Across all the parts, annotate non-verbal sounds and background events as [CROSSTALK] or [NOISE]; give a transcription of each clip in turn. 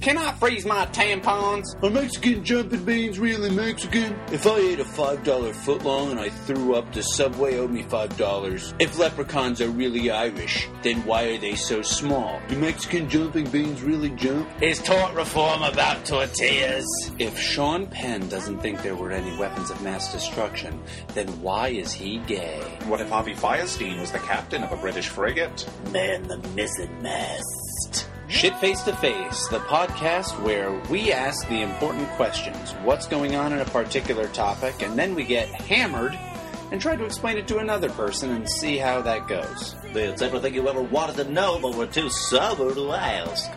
Can I freeze my tampons? Are Mexican jumping beans really Mexican? If I ate a $5 footlong and I threw up, the Subway owed me $5. If leprechauns are really Irish, then why are they so small? Do Mexican jumping beans really jump? Is tort reform about tortillas? If Sean Penn doesn't think there were any weapons of mass destruction, then why is he gay? What if Avi Firestein was the captain of a British frigate? Man the missing mast. Shit Face to Face, the podcast where we ask the important questions. What's going on in a particular topic, and then we get hammered and try to explain it to another person and see how that goes. It's everything you ever wanted to know, but were too sober to ask.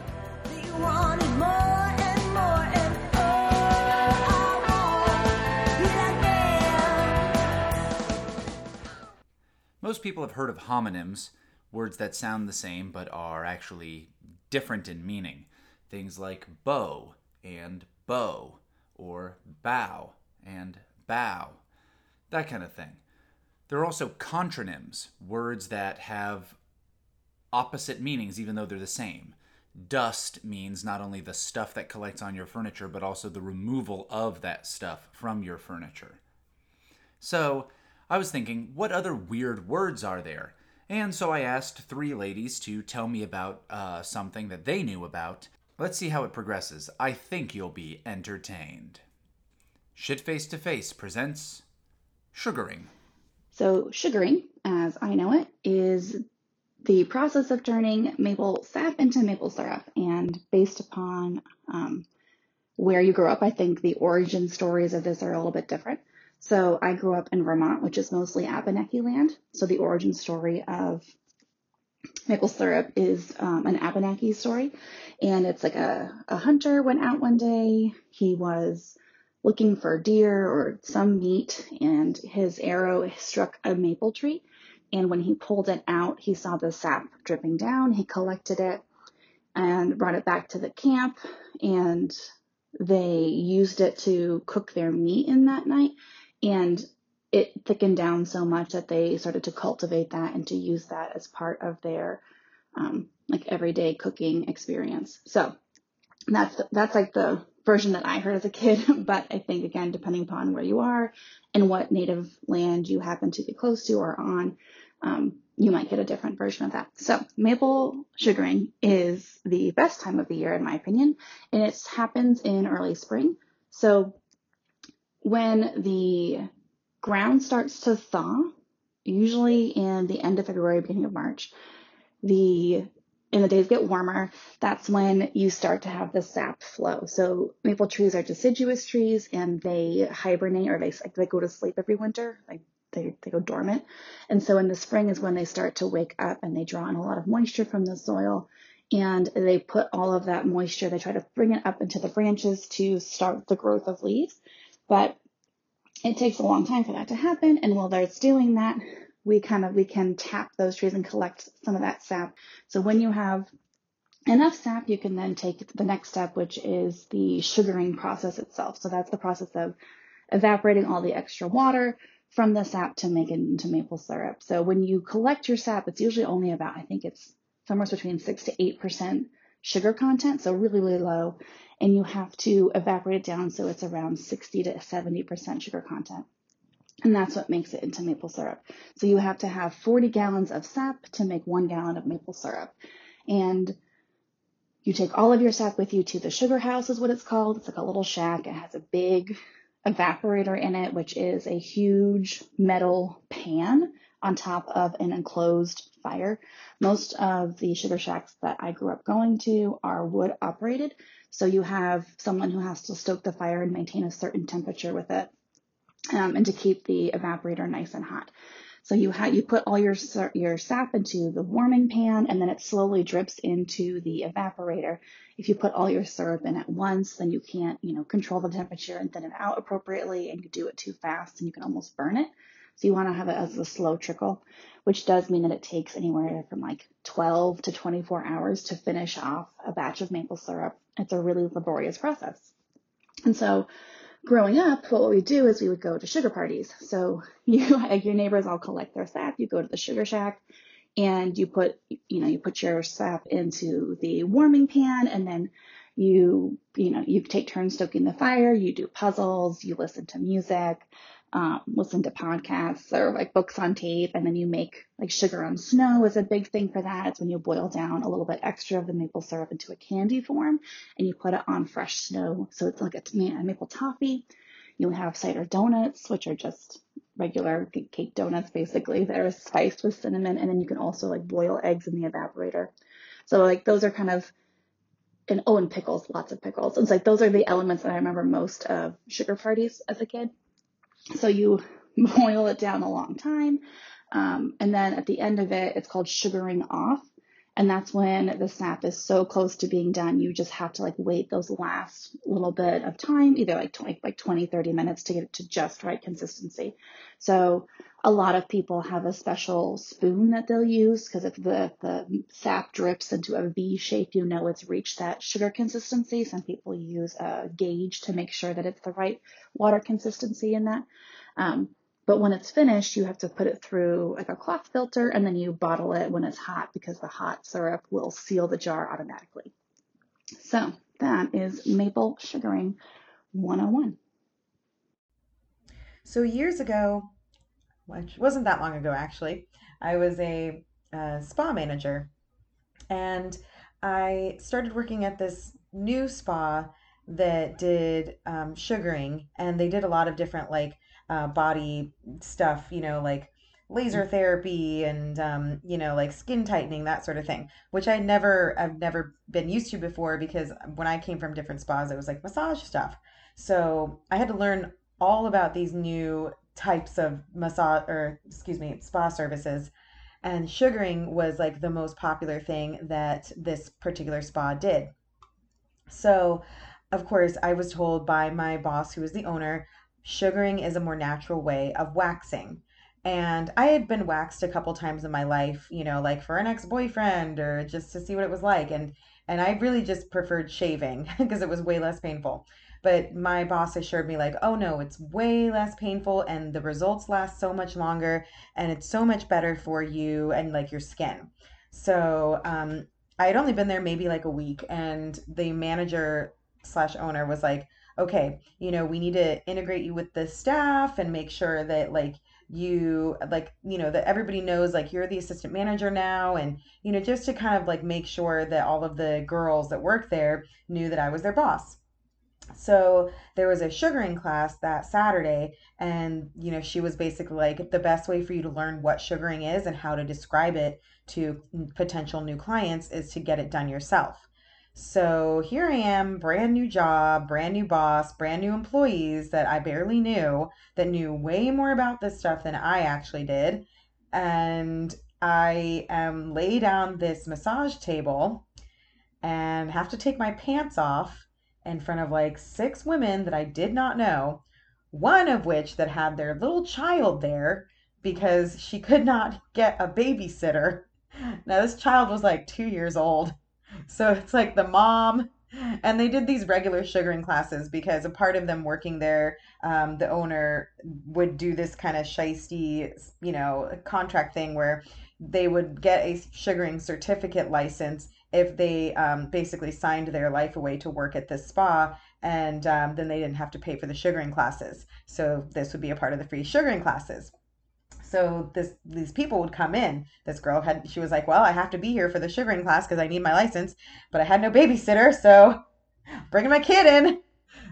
Most people have heard of homonyms, words that sound the same but are actually different in meaning. Things like bow and bow, or bow and bow, that kind of thing. There are also contronyms, words that have opposite meanings even though they're the same. Dust means not only the stuff that collects on your furniture, but also the removal of that stuff from your furniture. So, I was thinking, what other weird words are there? And so I asked three ladies to tell me about uh, something that they knew about. Let's see how it progresses. I think you'll be entertained. Shit Face to Face presents Sugaring. So, sugaring, as I know it, is the process of turning maple sap into maple syrup. And based upon um, where you grew up, I think the origin stories of this are a little bit different. So I grew up in Vermont, which is mostly Abenaki land. So the origin story of maple syrup is um, an Abenaki story. And it's like a, a hunter went out one day. He was looking for deer or some meat, and his arrow struck a maple tree. And when he pulled it out, he saw the sap dripping down. He collected it and brought it back to the camp. And they used it to cook their meat in that night and it thickened down so much that they started to cultivate that and to use that as part of their um, like everyday cooking experience. So that's that's like the version that I heard as a kid. [LAUGHS] But I think again, depending upon where you are and what native land you happen to be close to or on, um, you might get a different version of that. So maple sugaring is the best time of the year in my opinion, and it happens in early spring. So when the ground starts to thaw, usually in the end of February, beginning of March, the and the days get warmer, that's when you start to have the sap flow. So maple trees are deciduous trees and they hibernate or they they go to sleep every winter, like they, they go dormant. And so in the spring is when they start to wake up and they draw in a lot of moisture from the soil and they put all of that moisture, they try to bring it up into the branches to start the growth of leaves. But it takes a long time for that to happen. And while it's doing that, we kind of, we can tap those trees and collect some of that sap. So when you have enough sap, you can then take the next step, which is the sugaring process itself. So that's the process of evaporating all the extra water from the sap to make it into maple syrup. So when you collect your sap, it's usually only about, I think it's somewhere between six to eight percent sugar content, so really, really low. And you have to evaporate it down so it's around 60 to 70% sugar content. And that's what makes it into maple syrup. So you have to have 40 gallons of sap to make one gallon of maple syrup. And you take all of your sap with you to the sugar house is what it's called. It's like a little shack. It has a big evaporator in it, which is a huge metal pan on top of an enclosed fire. Most of the sugar shacks that I grew up going to are wood operated. So you have someone who has to stoke the fire and maintain a certain temperature with it um, and to keep the evaporator nice and hot. So you ha- you put all your your sap into the warming pan and then it slowly drips into the evaporator. If you put all your syrup in at once, then you can't, you know, control the temperature and thin it out appropriately and you do it too fast and you can almost burn it. So you want to have it as a slow trickle, which does mean that it takes anywhere from like 12 to 24 hours to finish off a batch of maple syrup. It's a really laborious process. And so growing up, what we do is we would go to sugar parties. So [LAUGHS] you, your neighbors all collect their sap. You go to the sugar shack and you put, you know, you put your sap into the warming pan and then you, you know, you take turns stoking the fire, you do puzzles, you listen to music, um, listen to podcasts or like books on tape, and then you make like sugar on snow is a big thing for that. It's when you boil down a little bit extra of the maple syrup into a candy form and you put it on fresh snow. So it's like a, maple toffee. You have cider donuts, which are just regular cake donuts basically that are spiced with cinnamon, and then you can also like boil eggs in the evaporator. So like those are kind of and oh and pickles, lots of pickles. It's like those are the elements that I remember most of sugar parties as a kid. So you [LAUGHS] boil it down a long time. Um, and then at the end of it, it's called sugaring off. And that's when the sap is so close to being done, you just have to like wait those last little bit of time, either like 20, like 20, 30 minutes to get it to just right consistency. So a lot of people have a special spoon that they'll use because if the, the sap drips into a V shape, you know it's reached that sugar consistency. Some people use a gauge to make sure that it's the right water consistency in that. Um, but when it's finished, you have to put it through like a cloth filter and then you bottle it when it's hot because the hot syrup will seal the jar automatically. So that is maple sugaring 101. So years ago, which wasn't that long ago actually, I was a, a spa manager and I started working at this new spa that did um, sugaring and they did a lot of different like uh, body stuff, you know, like laser therapy and um, you know like skin tightening that sort of thing which i never i've never been used to before because when i came from different spas it was like massage stuff. So i had to learn all about these new types of massage or excuse me spa services and sugaring was like the most popular thing that this particular spa did. So of course i was told by my boss who was the owner sugaring is a more natural way of waxing. And I had been waxed a couple times in my life, you know, like for an ex-boyfriend or just to see what it was like. And and I really just preferred shaving [LAUGHS] because it was way less painful. But my boss assured me like, "Oh no, it's way less painful and the results last so much longer and it's so much better for you and like your skin." So, um I had only been there maybe like a week and the manager slash owner was like, okay, you know, we need to integrate you with the staff and make sure that like you like you know that everybody knows like you're the assistant manager now and you know just to kind of like make sure that all of the girls that work there knew that I was their boss. So there was a sugaring class that Saturday and you know she was basically like the best way for you to learn what sugaring is and how to describe it to potential new clients is to get it done yourself. So here I am, brand new job, brand new boss, brand new employees that I barely knew that knew way more about this stuff than I actually did. And I am lay down this massage table and have to take my pants off in front of like six women that I did not know, one of which that had their little child there because she could not get a babysitter. Now this child was like 2 years old so it's like the mom, and they did these regular sugaring classes because a part of them working there, um, the owner would do this kind of shisty, you know, contract thing where they would get a sugaring certificate license if they um, basically signed their life away to work at this spa and um, then they didn't have to pay for the sugaring classes. So this would be a part of the free sugaring classes so this these people would come in. This girl had she was like, "Well, I have to be here for the sugaring class because I need my license, but I had no babysitter, so [LAUGHS] bringing my kid in."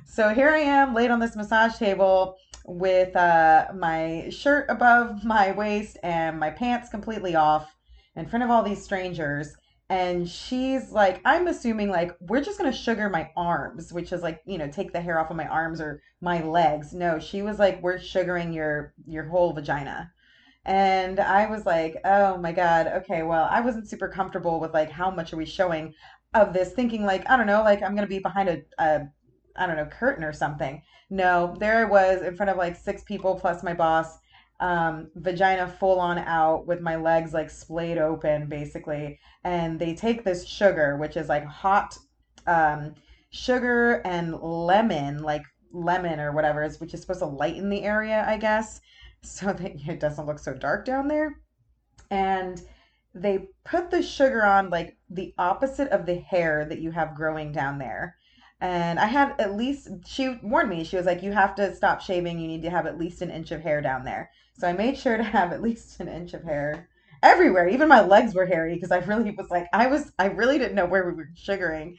So here I am, laid on this massage table with uh, my shirt above my waist and my pants completely off in front of all these strangers. And she's like, I'm assuming like we're just gonna sugar my arms, which is like, you know, take the hair off of my arms or my legs. No, she was like, we're sugaring your your whole vagina. And I was like, oh my God, okay, well, I wasn't super comfortable with like how much are we showing of this, thinking like, I don't know, like I'm gonna be behind a, a I don't know, curtain or something. No, there I was in front of like six people plus my boss, um, vagina full on out with my legs like splayed open basically. And they take this sugar, which is like hot um, sugar and lemon, like lemon or whatever, is, which is supposed to lighten the area, I guess so that it doesn't look so dark down there. And they put the sugar on like the opposite of the hair that you have growing down there. And I had at least, she warned me, she was like, you have to stop shaving. You need to have at least an inch of hair down there. So I made sure to have at least an inch of hair everywhere. Even my legs were hairy because I really was like, I was, I really didn't know where we were sugaring.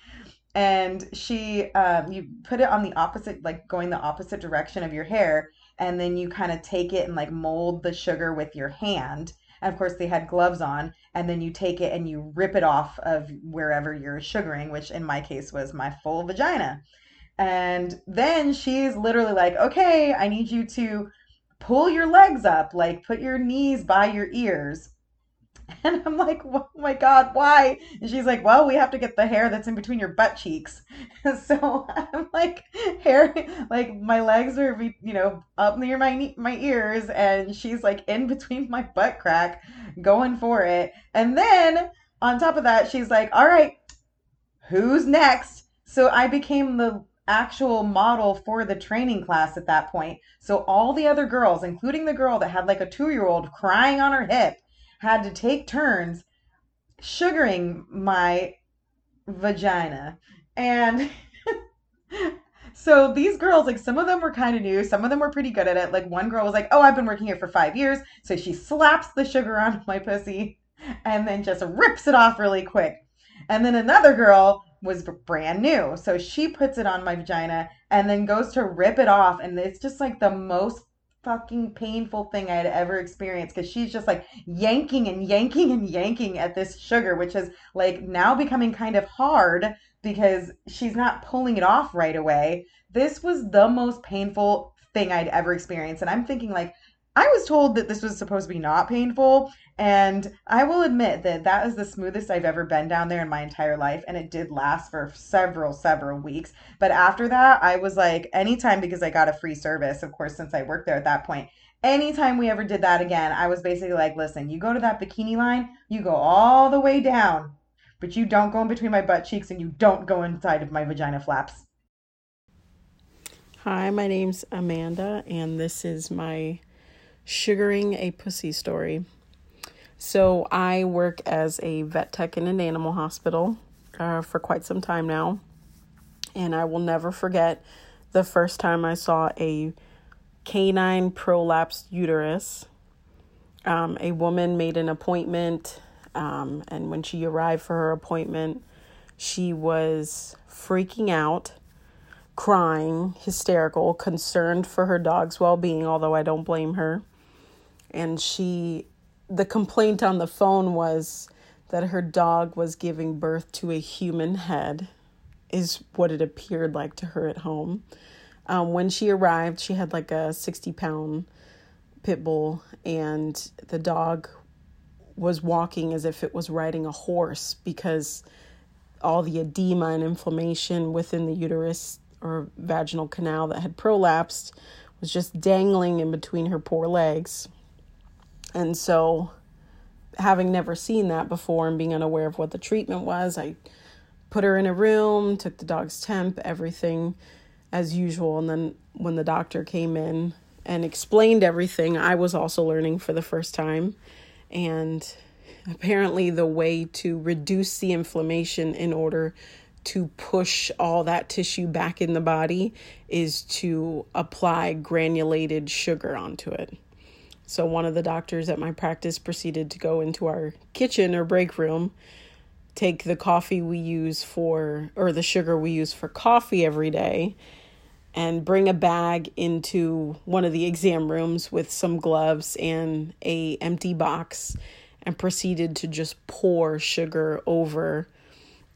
And she, um, you put it on the opposite, like going the opposite direction of your hair. And then you kind of take it and like mold the sugar with your hand. And of course, they had gloves on. And then you take it and you rip it off of wherever you're sugaring, which in my case was my full vagina. And then she's literally like, okay, I need you to pull your legs up, like put your knees by your ears. [LAUGHS] And I'm like, oh my God, why? And she's like, well, we have to get the hair that's in between your butt cheeks. [LAUGHS] so I'm like, hair, like my legs are, you know, up near my my ears, and she's like in between my butt crack, going for it. And then on top of that, she's like, all right, who's next? So I became the actual model for the training class at that point. So all the other girls, including the girl that had like a two year old crying on her hip, had to take turns sugaring my vagina. And [LAUGHS] so these girls, like some of them were kind of new, some of them were pretty good at it. Like one girl was like, Oh, I've been working here for five years. So she slaps the sugar on [LAUGHS] my pussy and then just rips it off really quick. And then another girl was brand new. So she puts it on my vagina and then goes to rip it off. And it's just like the most fucking painful thing I had ever experienced because she's just like yanking and yanking and yanking at this sugar, which is like now becoming kind of hard because she's not pulling it off right away. This was the most painful thing I'd ever experienced. And I'm thinking, like, I was told that this was supposed to be not painful. And I will admit that that is the smoothest I've ever been down there in my entire life. And it did last for several, several weeks. But after that, I was like, anytime because I got a free service, of course, since I worked there at that point. Anytime we ever did that again, I was basically like, listen, you go to that bikini line, you go all the way down, but you don't go in between my butt cheeks and you don't go inside of my vagina flaps. Hi, my name's Amanda, and this is my sugaring a pussy story. So I work as a vet tech in an animal hospital uh, for quite some time now, and I will never forget the first time I saw a canine prolapsed uterus. Um, a woman made an appointment, um, and when she arrived for her appointment, she was freaking out, crying, hysterical, concerned for her dog's well being, although I don't blame her. And she the complaint on the phone was that her dog was giving birth to a human head, is what it appeared like to her at home. Um, when she arrived, she had like a 60 pound pit bull, and the dog was walking as if it was riding a horse because all the edema and inflammation within the uterus or vaginal canal that had prolapsed was just dangling in between her poor legs. And so, having never seen that before and being unaware of what the treatment was, I put her in a room, took the dog's temp, everything as usual. And then when the doctor came in and explained everything, I was also learning for the first time. And apparently, the way to reduce the inflammation in order to push all that tissue back in the body is to apply granulated sugar onto it. So one of the doctors at my practice proceeded to go into our kitchen or break room, take the coffee we use for or the sugar we use for coffee every day and bring a bag into one of the exam rooms with some gloves and a empty box and proceeded to just pour sugar over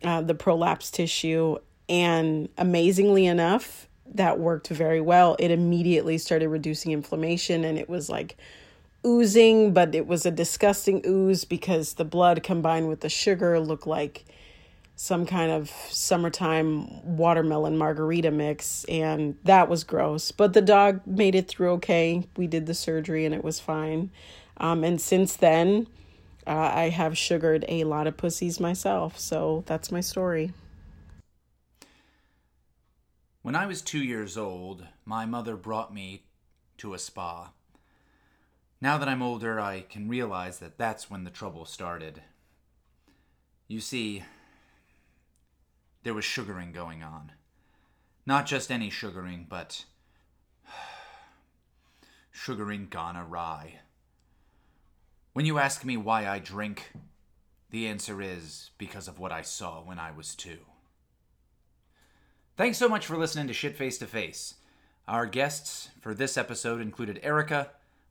uh, the prolapsed tissue. And amazingly enough that worked very well it immediately started reducing inflammation and it was like oozing, but it was a disgusting ooze because the blood combined with the sugar looked like some kind of summertime watermelon margarita mix, and that was gross. But the dog made it through okay. We did the surgery and it was fine. Um, and since then, uh, I have sugared a lot of pussies myself. So that's my story. When I was two years old, my mother brought me to a spa. Now that I'm older, I can realize that that's when the trouble started. You see, there was sugaring going on. Not just any sugaring, but [SIGHS] sugaring gone awry. When you ask me why I drink, the answer is because of what I saw when I was two. Thanks so much for listening to Shit Face to Face. Our guests for this episode included Erica,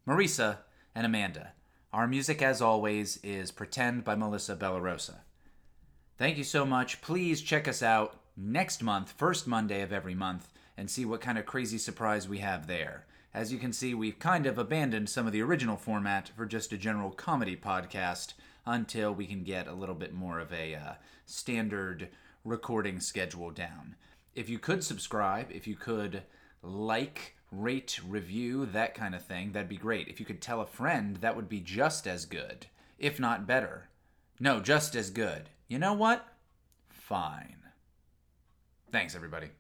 Marisa, and Amanda. Our music, as always, is Pretend by Melissa Bellarosa. Thank you so much. Please check us out next month, first Monday of every month, and see what kind of crazy surprise we have there. As you can see, we've kind of abandoned some of the original format for just a general comedy podcast until we can get a little bit more of a uh, standard recording schedule down. If you could subscribe, if you could like, rate, review, that kind of thing, that'd be great. If you could tell a friend, that would be just as good, if not better. No, just as good. You know what? Fine. Thanks, everybody.